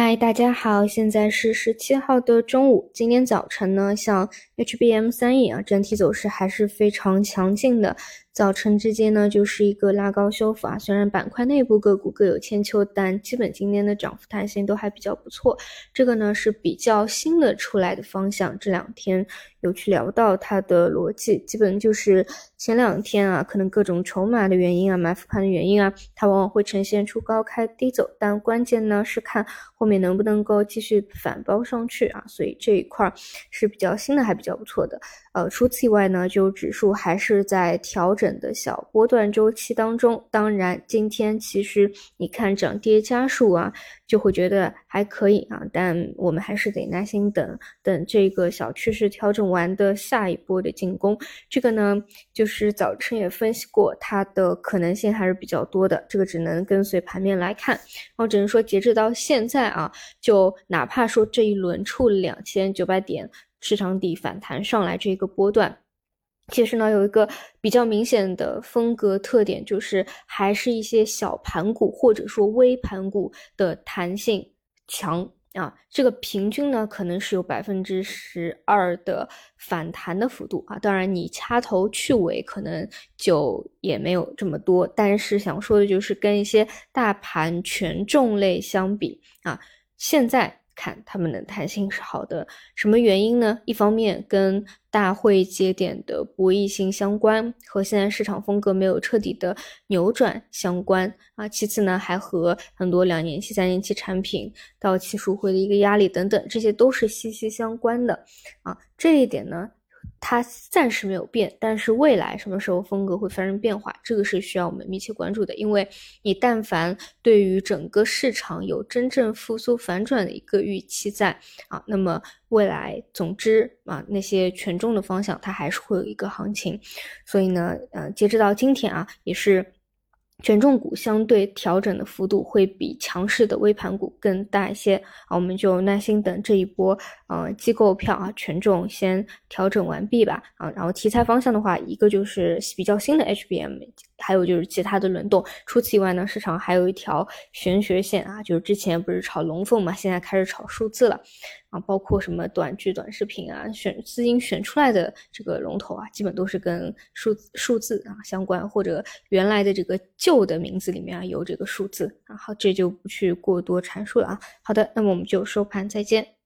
嗨，大家好，现在是十七号的中午。今天早晨呢，像 HBM 三 E 啊，整体走势还是非常强劲的。早晨之间呢，就是一个拉高修复啊。虽然板块内部个股各有千秋，但基本今天的涨幅弹性都还比较不错。这个呢是比较新的出来的方向。这两天有去聊到它的逻辑，基本就是前两天啊，可能各种筹码的原因啊，买复盘的原因啊，它往往会呈现出高开低走。但关键呢是看后面能不能够继续反包上去啊。所以这一块是比较新的，还比较不错的。呃，除此以外呢，就指数还是在调整。的小波段周期当中，当然今天其实你看涨跌家数啊，就会觉得还可以啊，但我们还是得耐心等等这个小趋势调整完的下一波的进攻。这个呢，就是早晨也分析过，它的可能性还是比较多的，这个只能跟随盘面来看。然后只能说，截止到现在啊，就哪怕说这一轮触两千九百点市场底反弹上来这个波段。其实呢，有一个比较明显的风格特点，就是还是一些小盘股或者说微盘股的弹性强啊。这个平均呢，可能是有百分之十二的反弹的幅度啊。当然，你掐头去尾，可能就也没有这么多。但是想说的就是，跟一些大盘权重类相比啊，现在。看他们的弹性是好的，什么原因呢？一方面跟大会节点的博弈性相关，和现在市场风格没有彻底的扭转相关啊。其次呢，还和很多两年期、三年期产品到期赎回的一个压力等等，这些都是息息相关的啊。这一点呢。它暂时没有变，但是未来什么时候风格会发生变化，这个是需要我们密切关注的。因为你但凡对于整个市场有真正复苏反转的一个预期在啊，那么未来总之啊那些权重的方向它还是会有一个行情。所以呢，呃，截止到今天啊，也是。权重股相对调整的幅度会比强势的微盘股更大一些啊，我们就耐心等这一波呃机构票啊权重先调整完毕吧啊，然后题材方向的话，一个就是比较新的 HBM。还有就是其他的轮动，除此以外呢，市场还有一条玄学线啊，就是之前不是炒龙凤嘛，现在开始炒数字了啊，包括什么短剧、短视频啊，选资金选出来的这个龙头啊，基本都是跟数数字啊相关，或者原来的这个旧的名字里面啊有这个数字啊，好，这就不去过多阐述了啊。好的，那么我们就收盘再见。